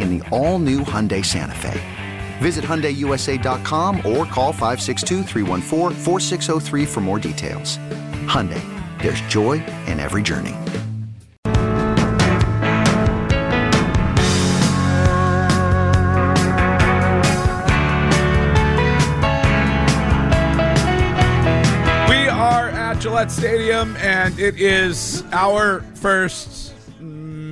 in the all new Hyundai Santa Fe. Visit HyundaiUSA.com or call 562 for more details. Hyundai, there's joy in every journey. We are at Gillette Stadium, and it is our first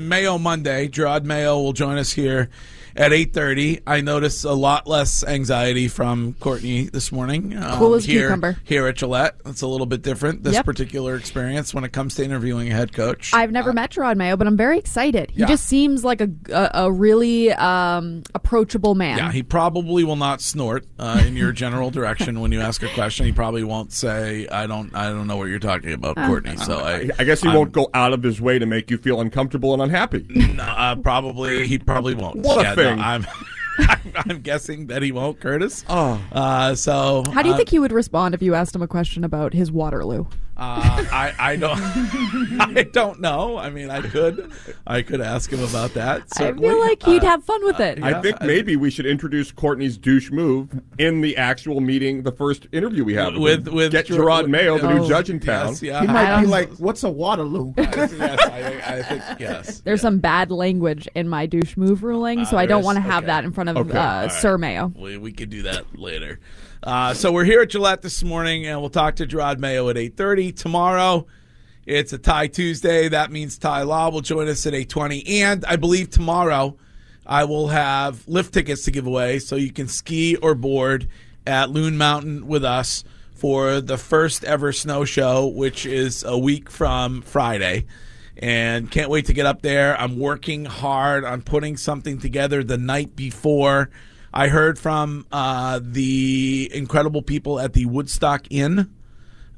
Mayo Monday. Jerod Mayo will join us here at 8.30 i noticed a lot less anxiety from courtney this morning um, cool as here, cucumber. here at gillette. It's a little bit different this yep. particular experience when it comes to interviewing a head coach. I've never uh, met jerod mayo but i'm very excited. He yeah. just seems like a, a, a really um, approachable man. Yeah he probably will not snort uh, in your general direction when you ask a question. He probably won't say i don't i don't know what you're talking about uh, courtney so I, I, guess he I'm, won't go out of his way to make you feel uncomfortable and unhappy. Uh, probably he probably won't. What yeah, thing. No, I'm, I'm guessing that he won't, Curtis. Oh, uh, so how do you uh, think he would respond if you asked him a question about his Waterloo? Uh, I I don't I don't know. I mean, I could I could ask him about that. Certainly. I feel like he'd uh, have fun with it. Uh, yeah, I think maybe we should introduce Courtney's douche move in the actual meeting, the first interview we have with with, get Jerod Mayo, the oh, new judge in town. Yes, yeah. He might be like, "What's a Waterloo?" yes, I, I, think yes. There's yeah. some bad language in my douche move ruling, so I don't want to have okay. that in front of okay. uh, right. Sir Mayo. We, we could do that later. Uh, so we're here at Gillette this morning, and we'll talk to Jerod Mayo at 8.30. Tomorrow, it's a Tie Tuesday. That means Ty Law will join us at 8.20. And I believe tomorrow I will have lift tickets to give away, so you can ski or board at Loon Mountain with us for the first ever snow show, which is a week from Friday. And can't wait to get up there. I'm working hard on putting something together the night before – I heard from uh, the incredible people at the Woodstock Inn,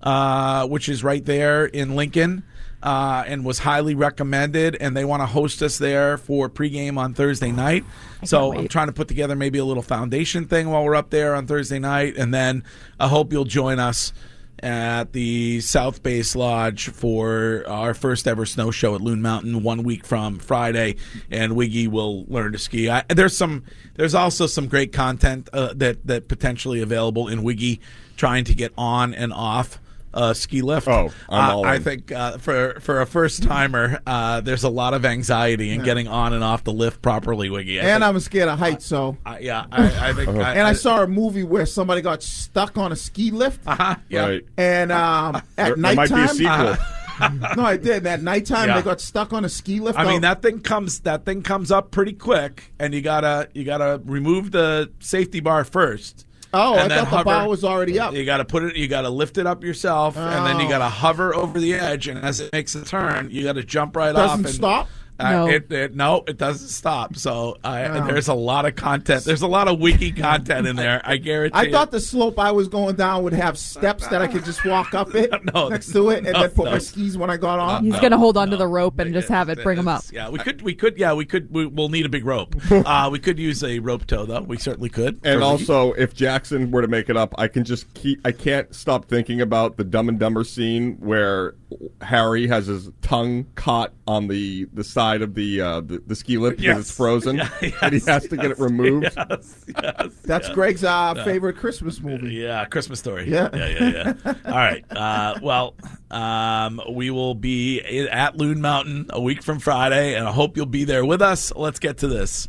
uh, which is right there in Lincoln. Uh, and was highly recommended, and they want to host us there for pregame on Thursday night. so I'm trying to put together maybe a little foundation thing while we're up there on Thursday night, and then I hope you'll join us at the South Base Lodge for our first ever snow show at Loon Mountain one week from Friday, and Wiggy will learn to ski. I, there's some, there's also some great content uh, that that potentially available in Wiggy, trying to get on and off uh, ski lift. Oh, uh, I think uh, for for a first timer, uh, there's a lot of anxiety in yeah. getting on and off the lift properly, Wiggy. I and think, I'm scared of heights, so yeah, I, I think. Uh-huh. I, and I, saw a movie where somebody got stuck on a ski lift. Uh-huh, yeah, right. and um, at there, nighttime. There might be a sequel. no, I did. At nighttime, yeah. they got stuck on a ski lift. I mean, that thing comes that thing comes up pretty quick, and you gotta you gotta remove the safety bar first. Oh, I thought hover. the bar was already up. You got to put it. You got to lift it up yourself, oh. and then you got to oh. hover over the edge. And as it makes a turn, you got to jump right Doesn't off. stop. No. Uh, it, it, no, it doesn't stop. So uh, there's a lot of content. There's a lot of Wiggy content in there. I guarantee. I you. thought the slope I was going down would have steps that I could just walk up it No, next to it and no, then put no. my skis when I got on. He's gonna hold onto the rope and just have it bring him up. Yeah, we could. We could. Yeah, we could. We, we'll need a big rope. uh, we could use a rope tow though. We certainly could. And For- also, if Jackson were to make it up, I can just keep. I can't stop thinking about the Dumb and Dumber scene where Harry has his tongue caught on the the side of the uh, the, the ski lift because Yes. it's frozen, Yeah, and he yes, has to get it removed. Yes, yes, That's Greg's uh, favorite Christmas movie. Yeah, Christmas story. Yeah. yeah, yeah. yeah. All right. Uh, well, um, we will be at Loon Mountain a week from Friday, and I hope you'll be there with us. Let's get to this.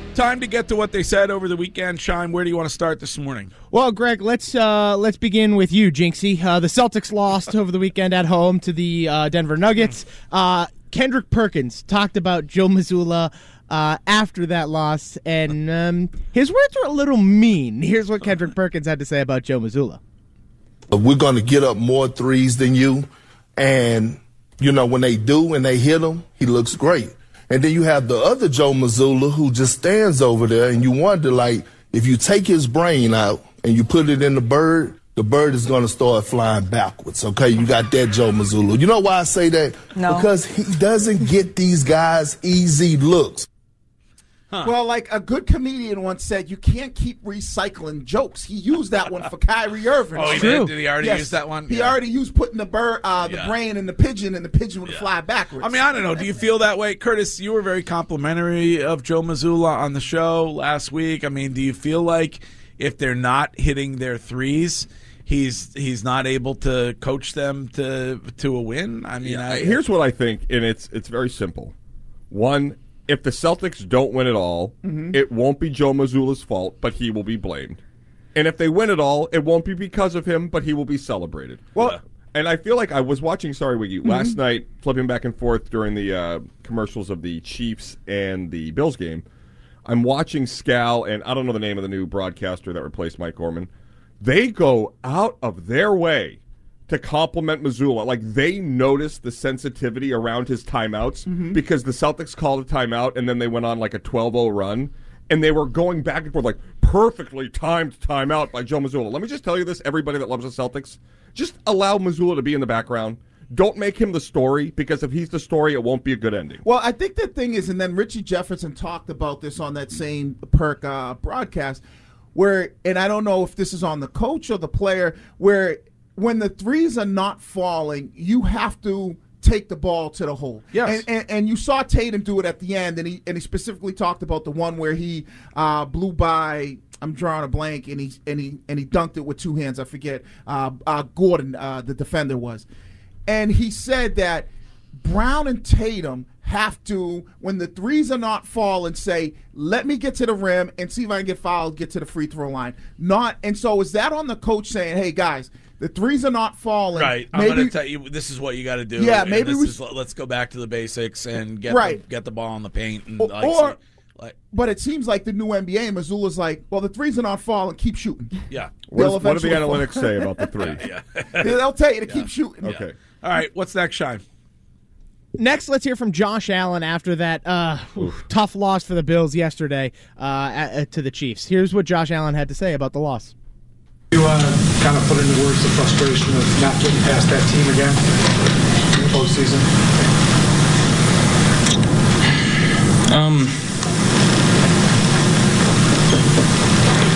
time to get to what they said over the weekend. Shine, where do you want to start this morning? Well, Greg, let's uh, let's begin with you, Jinxie. Uh, the Celtics lost over the weekend at home to the uh, Denver Nuggets. Uh, Kendrick Perkins talked about Joe Mazzulla uh, after that loss, and um, his words were a little mean. Here's what Kendrick Perkins had to say about Joe Mazzulla. we're going to get up more threes than you. And, you know, when they do and they hit him, he looks great. And then you have the other Joe Mazzulla who just stands over there and you wonder, like, if you take his brain out and you put it in the bird, the bird is going to start flying backwards. Okay. You got that Joe Mazzulla. You know why I say that? No. Because he doesn't get these guys easy looks. Well, like a good comedian once said, you can't keep recycling jokes. He used that one for Kyrie Irving. Oh, he did? Did he already use that one? He Yeah. already used putting the bird, uh, the Yeah. brain in the pigeon, and the pigeon would fly backwards. I mean, I don't know. Do you feel that way, Curtis? You were very complimentary of Joe Mazzulla on the show last week. I mean, do you feel like if they're not hitting their threes, he's he's not able to coach them to to a win? I mean, I, Here's what I think, and it's it's very simple. One, if the Celtics don't win it all, Mm-hmm. it won't be Joe Mazzulla's fault, but he will be blamed. And if they win it all, it won't be because of him, but he will be celebrated. Well, and I feel like I was watching Sorry Wiggy Mm-hmm. last night, flipping back and forth during the uh, commercials of the Chiefs and the Bills game. I'm watching Scal, and I don't know the name of the new broadcaster that replaced Mike Gorman. They go out of their way to compliment Mazzulla. Like they noticed the sensitivity around his timeouts Mm-hmm. because the Celtics called a timeout and then they went on like a 12-0 run and they were going back and forth like perfectly timed timeout by Joe Mazzulla. Let me just tell you this, everybody that loves the Celtics, just allow Mazzulla to be in the background. Don't make him the story because if he's the story, it won't be a good ending. Well, I think the thing is, and then Richie Jefferson talked about this on that same perk uh, broadcast, where, and I don't know if this is on the coach or the player, where when the threes are not falling, you have to take the ball to the hole. Yes. And, and, and you saw Tatum do it at the end, and he and he specifically talked about the one where he uh, blew by. I'm drawing a blank, and he and he and he dunked it with two hands. I forget. Uh, uh, Gordon, uh, the defender, was, and he said that Brown and Tatum have to, when the threes are not falling, say, "Let me get to the rim and see if I can get fouled, get to the free throw line." Not, and so is that on the coach saying, "Hey guys, the threes are not falling." Right. I'm going to tell you this is what you got to do. Yeah, maybe this we- is, let's go back to the basics and get Right. the, get the ball in the paint and Or- like, or- see- like But it seems like the new NBA, Mazzulla's like, well, the threes are not falling. Keep shooting. yeah. What, They'll is, what do the analytics say about the three? yeah. They'll tell you to keep shooting. Okay. All right. What's next, Shine? Next, let's hear from Josh Allen after that uh, tough loss for the Bills yesterday uh, at, uh, to the Chiefs. Here's what Josh Allen had to say about the loss. You uh, kind of put into words the frustration of not getting past that team again in the postseason. Um,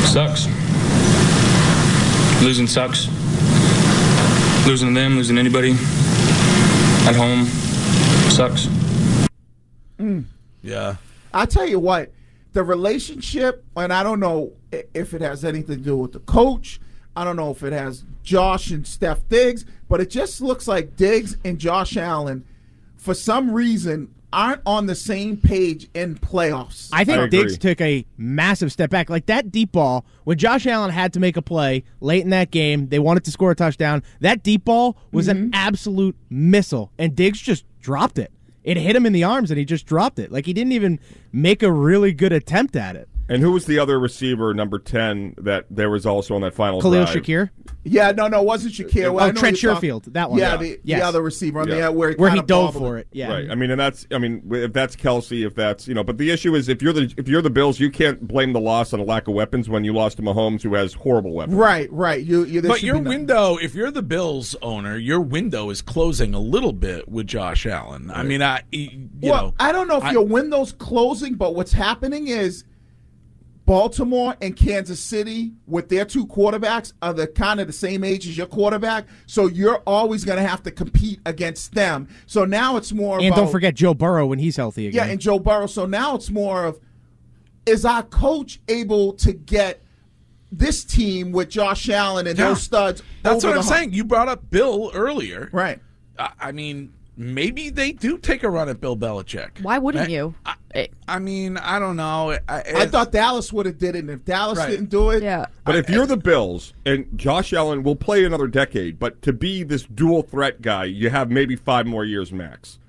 sucks. Losing sucks. Losing them, losing anybody at home sucks. Yeah. I tell you what, the relationship, and I don't know if it has anything to do with the coach. I don't know if it has Josh and Steph Diggs, but it just looks like Diggs and Josh Allen, for some reason, aren't on the same page in playoffs. I think I. Diggs took a massive step back. Like that deep ball, when Josh Allen had to make a play late in that game, they wanted to score a touchdown. That deep ball was an mm-hmm. absolute missile, and Diggs just dropped it. It hit him in the arms, and he just dropped it. Like he didn't even make a really good attempt at it. And who was the other receiver, number ten, that there was also on that final Khalil drive? Shakir, Yeah, no, no, it wasn't Shakir. Oh, well, Oh, Trent you're talking- Sherfield, that one. Yeah, Yeah. the, Yes. the other receiver on Yeah. there where, where he dove for it. Yeah, Right. I mean, and that's. I mean, if that's Kelce, if that's you know, but the issue is if you're the if you're the Bills, you can't blame the loss on a lack of weapons when you lost to Mahomes, who has horrible weapons. Right, right. You, you, But your window, if you're the Bills owner, your window is closing a little bit with Josh Allen. I mean, I you well, know, I don't know if I- your window's closing, but what's happening is Baltimore and Kansas City, with their two quarterbacks, are the kind of the same age as your quarterback. So you're always going to have to compete against them. So now it's more and about, don't forget Joe Burrow when he's healthy again. yeah, and Joe Burrow. So now it's more of is our coach able to get this team with Josh Allen and Yeah. those studs? That's over what I'm hump? saying. You brought up Bill earlier, right? I, I mean, maybe they do take a run at Bill Belichick. Why wouldn't I- you? I, eh. I mean, I don't know. I, I thought Dallas would have did it, and if Dallas Right. didn't do it, Yeah. But if you're the Bills and Josh Allen will play another decade, but to be this dual threat guy, you have maybe five more years max.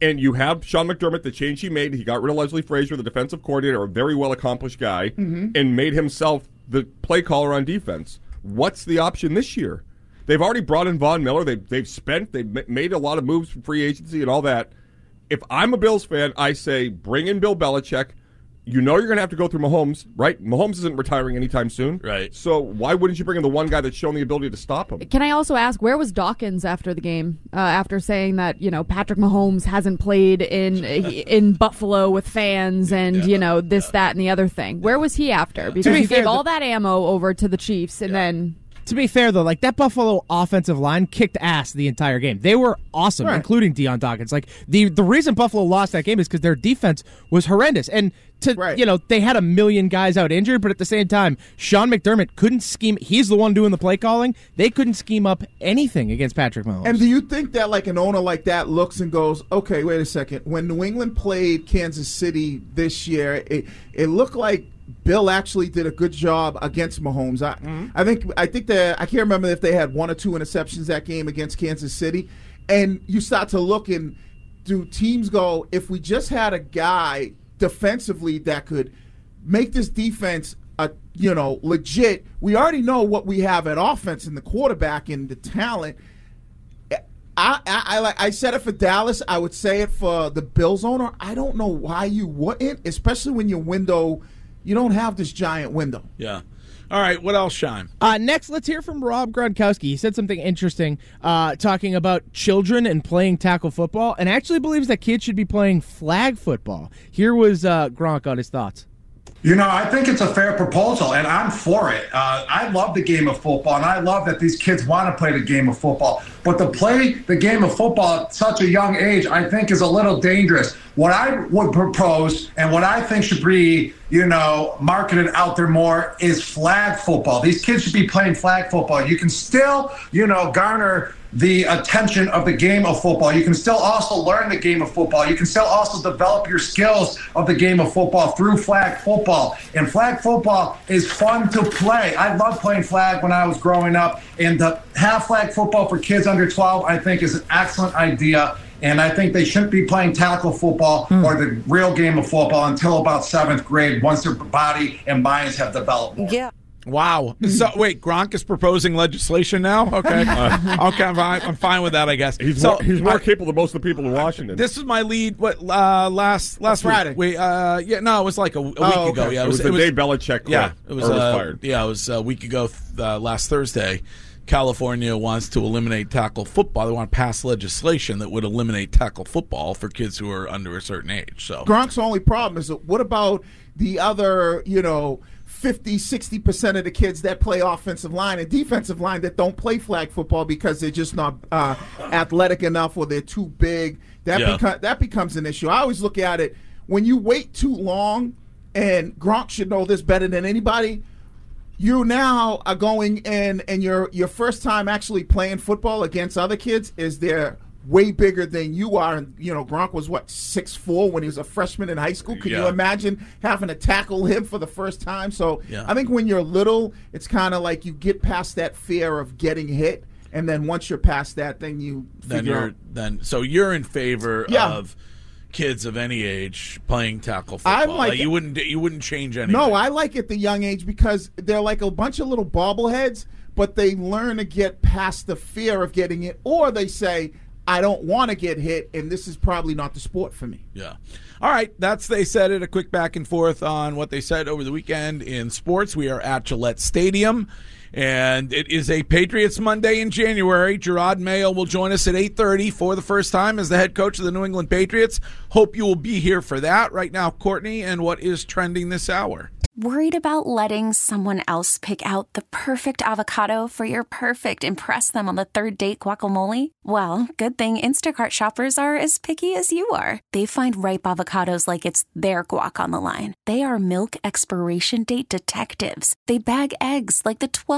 And you have Sean McDermott, the change he made. He got rid of Leslie Frazier, the defensive coordinator, a very well accomplished guy, mm-hmm. and made himself the play caller on defense. What's the option this year? They've already brought in Von Miller. They've, they've spent, they've made a lot of moves for free agency and all that. If I'm a Bills fan, I say bring in Bill Belichick. You know you're going to have to go through Mahomes, right? Mahomes isn't retiring anytime soon. Right. So why wouldn't you bring in the one guy that's shown the ability to stop him? Can I also ask where was Dawkins after the game? Uh, after saying that you know Patrick Mahomes hasn't played in in Buffalo with fans and you know this that and the other thing. Where was he after? Because be he fair, gave the- all that ammo over to the Chiefs and then To be fair, though, like that Buffalo offensive line kicked ass the entire game. They were awesome, Right. including Dion Dawkins. Like the the reason Buffalo lost that game is because their defense was horrendous, and to Right. you know they had a million guys out injured, but at the same time, Sean McDermott couldn't scheme. He's the one doing the play calling. They couldn't scheme up anything against Patrick Mahomes. And do you think that like an owner like that looks and goes, okay, wait a second. When New England played Kansas City this year, it it looked like Bill actually did a good job against Mahomes. I, mm-hmm. I think I think that I can't remember if they had one or two interceptions that game against Kansas City. And you start to look and do teams go, if we just had a guy defensively that could make this defense a you know legit, we already know what we have at offense and the quarterback and the talent. I, I, I said it for Dallas. I would say it for the Bills owner. I don't know why you wouldn't, especially when your window, you don't have this giant window. Yeah. All right. What else, Shine? Uh, next, let's hear from Rob Gronkowski. He said something interesting, uh, talking about children and playing tackle football, and actually believes that kids should be playing flag football. Here was uh, Gronk on his thoughts. You know, I think it's a fair proposal, and I'm for it. Uh, I love the game of football, and I love that these kids want to play the game of football. But to play the game of football at such a young age, I think is a little dangerous. What I would propose, and what I think should be, you know, marketed out there more, is flag football. These kids should be playing flag football. You can still, you know, garner the attention of the game of football. You can still also learn the game of football. You can still also develop your skills of the game of football through flag football. And flag football is fun to play. I loved playing flag when I was growing up. And to have flag football for kids under 12, I think, is an excellent idea. And I think they shouldn't be playing tackle football hmm. or the real game of football until about seventh grade once their body and minds have developed. more. Yeah. Wow. So wait, Gronk is proposing legislation now. Okay. okay. I'm fine, I'm fine with that. I guess He's so. more, he's more I- capable than most of the people in Washington. This is my lead. What uh, last last Friday. Week. Wait, uh, yeah, no, it was like a, a week Oh, ago. okay. Yeah, it was the day Belichick quit, Yeah, it was, or was uh, fired. Yeah, it was a week ago. Uh, last Thursday, California wants to eliminate tackle football. They want to pass legislation that would eliminate tackle football for kids who are under a certain age. So Gronk's only problem is that what about the other, you know, 50, 60% of the kids that play offensive line and defensive line that don't play flag football because they're just not uh, athletic enough or they're too big. That, Yeah. beco- that becomes an issue. I always look at it when you wait too long, and Gronk should know this better than anybody. You now are going in, and your your first time actually playing football against other kids is their way bigger than you are. And you know, Gronk was what six four when he was a freshman in high school. Could you imagine having to tackle him for the first time? So Yeah. I think when you're little, it's kind of like you get past that fear of getting hit, and then once you're past that, then you then figure you're out. then so you're in favor Yeah. of kids of any age playing tackle football. I'm like- you wouldn't you wouldn't change anything. No, I like it the young age because they're like a bunch of little bobbleheads, but they learn to get past the fear of getting it, or they say, I don't want to get hit, and this is probably not the sport for me. Yeah. All right. That's they said it. A quick back and forth on what they said over the weekend in sports. We are at Gillette Stadium. And it is a Patriots Monday in January. Jerod Mayo will join us at 8:30 for the first time as the head coach of the New England Patriots. Hope you will be here for that. Right now, Courtney, and what is trending this hour? Worried about letting someone else pick out the perfect avocado for your perfect impress them on the third date guacamole? Well, good thing Instacart shoppers are as picky as you are. They find ripe avocados like it's their guac on the line. They are milk expiration date detectives. They bag eggs like the 12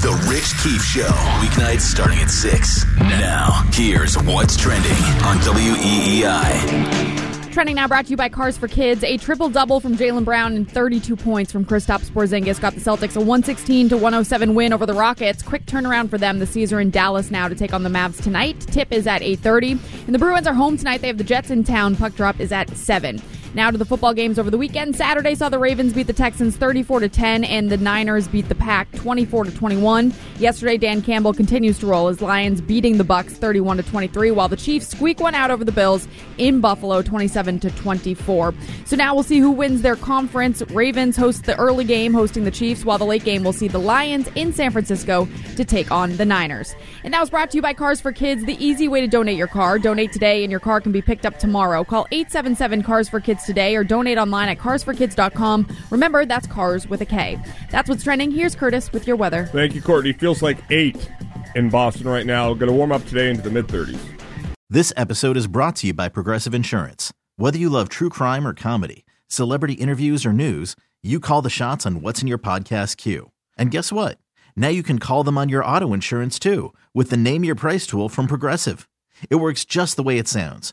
The Rich Keefe Show. Weeknights starting at 6. Now, here's what's trending on WEEI. Trending now brought to you by Cars for Kids. A triple double from Jaylen Brown and 32 points from Kristaps Porzingis got the Celtics a 116 to 107 win over the Rockets. Quick turnaround for them. The C's are in Dallas now to take on the Mavs tonight. Tip is at 8:30, and the Bruins are home tonight. They have the Jets in town. Puck drop is at 7. Now to the football games over the weekend. Saturday saw the Ravens beat the Texans 34 to 10 and the Niners beat the Pack 24 to 21. Yesterday Dan Campbell continues to roll as Lions beating the Bucks 31 to 23 while the Chiefs squeak one out over the Bills in Buffalo 27 to 24. So now we'll see who wins their conference. Ravens host the early game hosting the Chiefs while the late game will see the Lions in San Francisco to take on the Niners. And that was brought to you by Cars for Kids, the easy way to donate your car. Donate today and your car can be picked up tomorrow. Call 877 Cars for Kids today or donate online at carsforkids.com. Remember, that's cars with a K. That's what's trending. Here's Curtis with your weather. Thank you, Courtney. Feels like eight in Boston right now. Going to warm up today into the mid 30s. This episode is brought to you by Progressive Insurance. Whether you love true crime or comedy, celebrity interviews or news, you call the shots on what's in your podcast queue. And guess what? Now you can call them on your auto insurance too with the Name Your Price tool from Progressive. It works just the way it sounds.